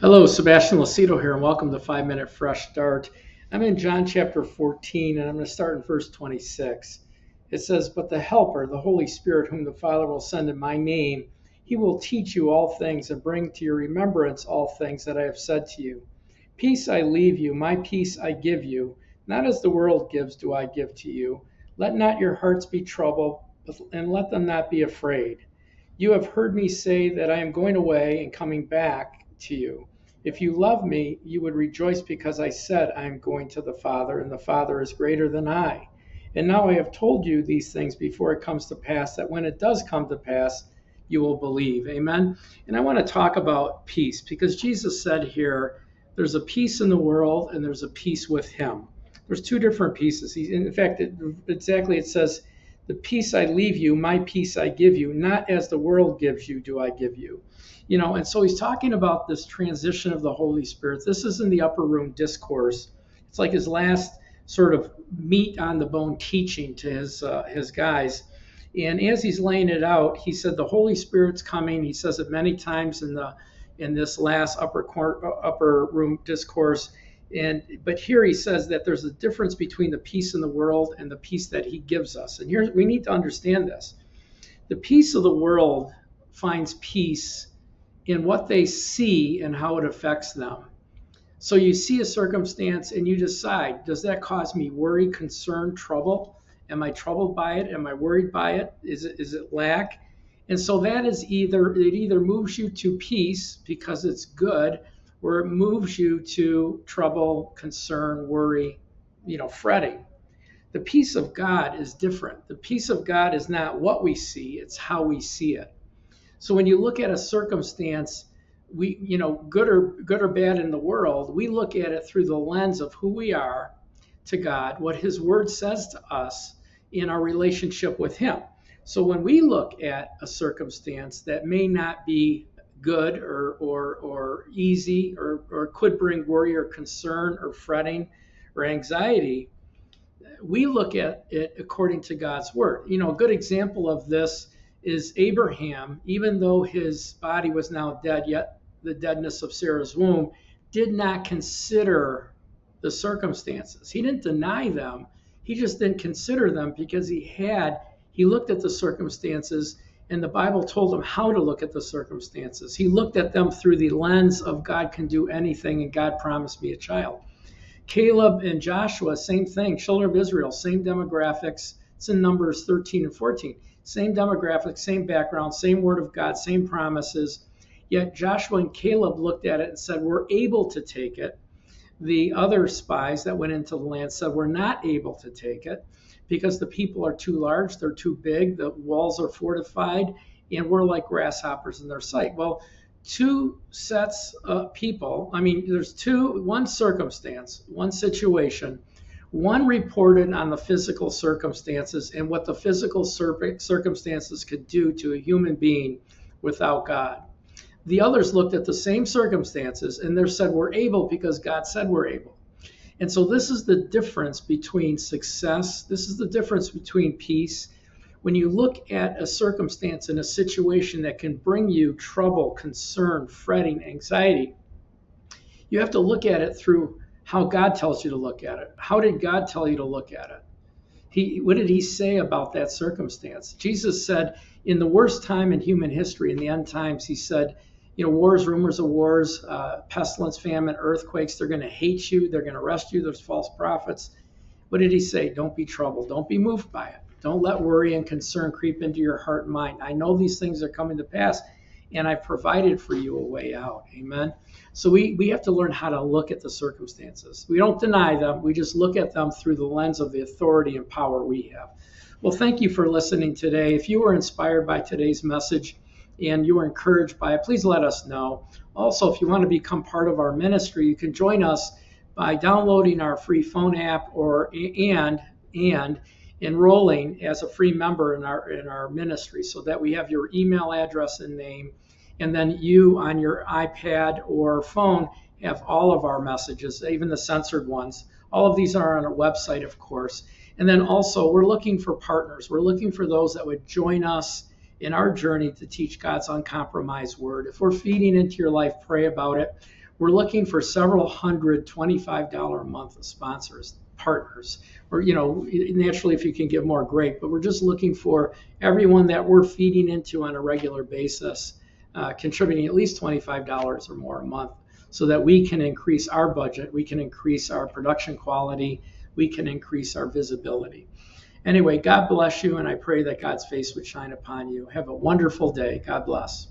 Hello, Sebastian Lacido here, and welcome to 5 Minute Fresh Start. I'm in John chapter 14, and I'm going to start in verse 26. It says, But the Helper, the Holy Spirit, whom the Father will send in my name, he will teach you all things and bring to your remembrance all things that I have said to you. Peace I leave you, my peace I give you. Not as the world gives, do I give to you. Let not your hearts be troubled, and let them not be afraid. You have heard me say that I am going away and coming back to you. If you love me, you would rejoice because I said, I am going to the Father, and the Father is greater than I. And now I have told you these things before it comes to pass, that when it does come to pass, you will believe. Amen. And I want to talk about peace because Jesus said here, there's a peace in the world and there's a peace with him. There's two different pieces. In fact, it, exactly it says, the peace I leave you, my peace I give you, not as the world gives you, do I give you you know, and so he's talking about this transition of the Holy Spirit. This is in the upper room discourse. It's like his last sort of meat on the bone teaching to his uh, his guys. And as he's laying it out, he said the Holy Spirit's coming. He says it many times in the in this last upper court, upper room discourse. And but here he says that there's a difference between the peace in the world and the peace that he gives us. And here we need to understand this. The peace of the world finds peace in what they see and how it affects them. So you see a circumstance and you decide, does that cause me worry, concern, trouble? Am I troubled by it? Am I worried by it? Is it is it lack? And so that is either it either moves you to peace because it's good, or it moves you to trouble, concern, worry, you know, fretting. The peace of God is different. The peace of God is not what we see, it's how we see it. So when you look at a circumstance, we, you know, good or good or bad in the world, we look at it through the lens of who we are to God, what His Word says to us in our relationship with Him. So when we look at a circumstance that may not be good or or or easy or or could bring worry or concern or fretting or anxiety, we look at it according to God's word. You know, a good example of this is Abraham, even though his body was now dead, yet the deadness of Sarah's womb, did not consider the circumstances. He didn't deny them. He just didn't consider them because he had, he looked at the circumstances and the Bible told him how to look at the circumstances. He looked at them through the lens of God can do anything and God promised me a child. Caleb and Joshua, same thing. Children of Israel, same demographics. It's in Numbers 13 and 14 same demographic, same background, same word of God, same promises. Yet Joshua and Caleb looked at it and said, We're able to take it. The other spies that went into the land said, We're not able to take it because the people are too large, they're too big, the walls are fortified, and we're like grasshoppers in their sight. Well, two sets of people, I mean, there's two, one circumstance, one situation one reported on the physical circumstances and what the physical circumstances could do to a human being without God. The others looked at the same circumstances and they said, We're able because God said we're able. And so, this is the difference between success, this is the difference between peace. When you look at a circumstance and a situation that can bring you trouble, concern, fretting, anxiety, you have to look at it through how God tells you to look at it. How did God tell you to look at it? He, what did he say about that circumstance? Jesus said, in the worst time in human history, in the end times, he said, you know, wars, rumors of wars, uh, pestilence, famine, earthquakes, they're going to hate you. They're going to arrest you. There's false prophets. What did he say? Don't be troubled. Don't be moved by it. Don't let worry and concern creep into your heart and mind. I know these things are coming to pass, and I've provided for you a way out. Amen. So we, we have to learn how to look at the circumstances. We don't deny them, we just look at them through the lens of the authority and power we have. Well, thank you for listening today. If you were inspired by today's message and you were encouraged by it, please let us know. Also, if you want to become part of our ministry, you can join us by downloading our free phone app or and and enrolling as a free member in our in our ministry so that we have your email address and name and then you on your iPad or phone have all of our messages, even the censored ones. All of these are on our website, of course. And then also, we're looking for partners. We're looking for those that would join us in our journey to teach God's uncompromised word. If we're feeding into your life, pray about it. we're looking for several hundred $25 a month sponsors, partners. Or, you know, naturally, if you can give more, great. But we're just looking for everyone that we're feeding into on a regular basis, uh, contributing at least $25 or more a month so that we can increase our budget, we can increase our production quality, we can increase our visibility. Anyway, God bless you, and I pray that God's face would shine upon you. Have a wonderful day. God bless.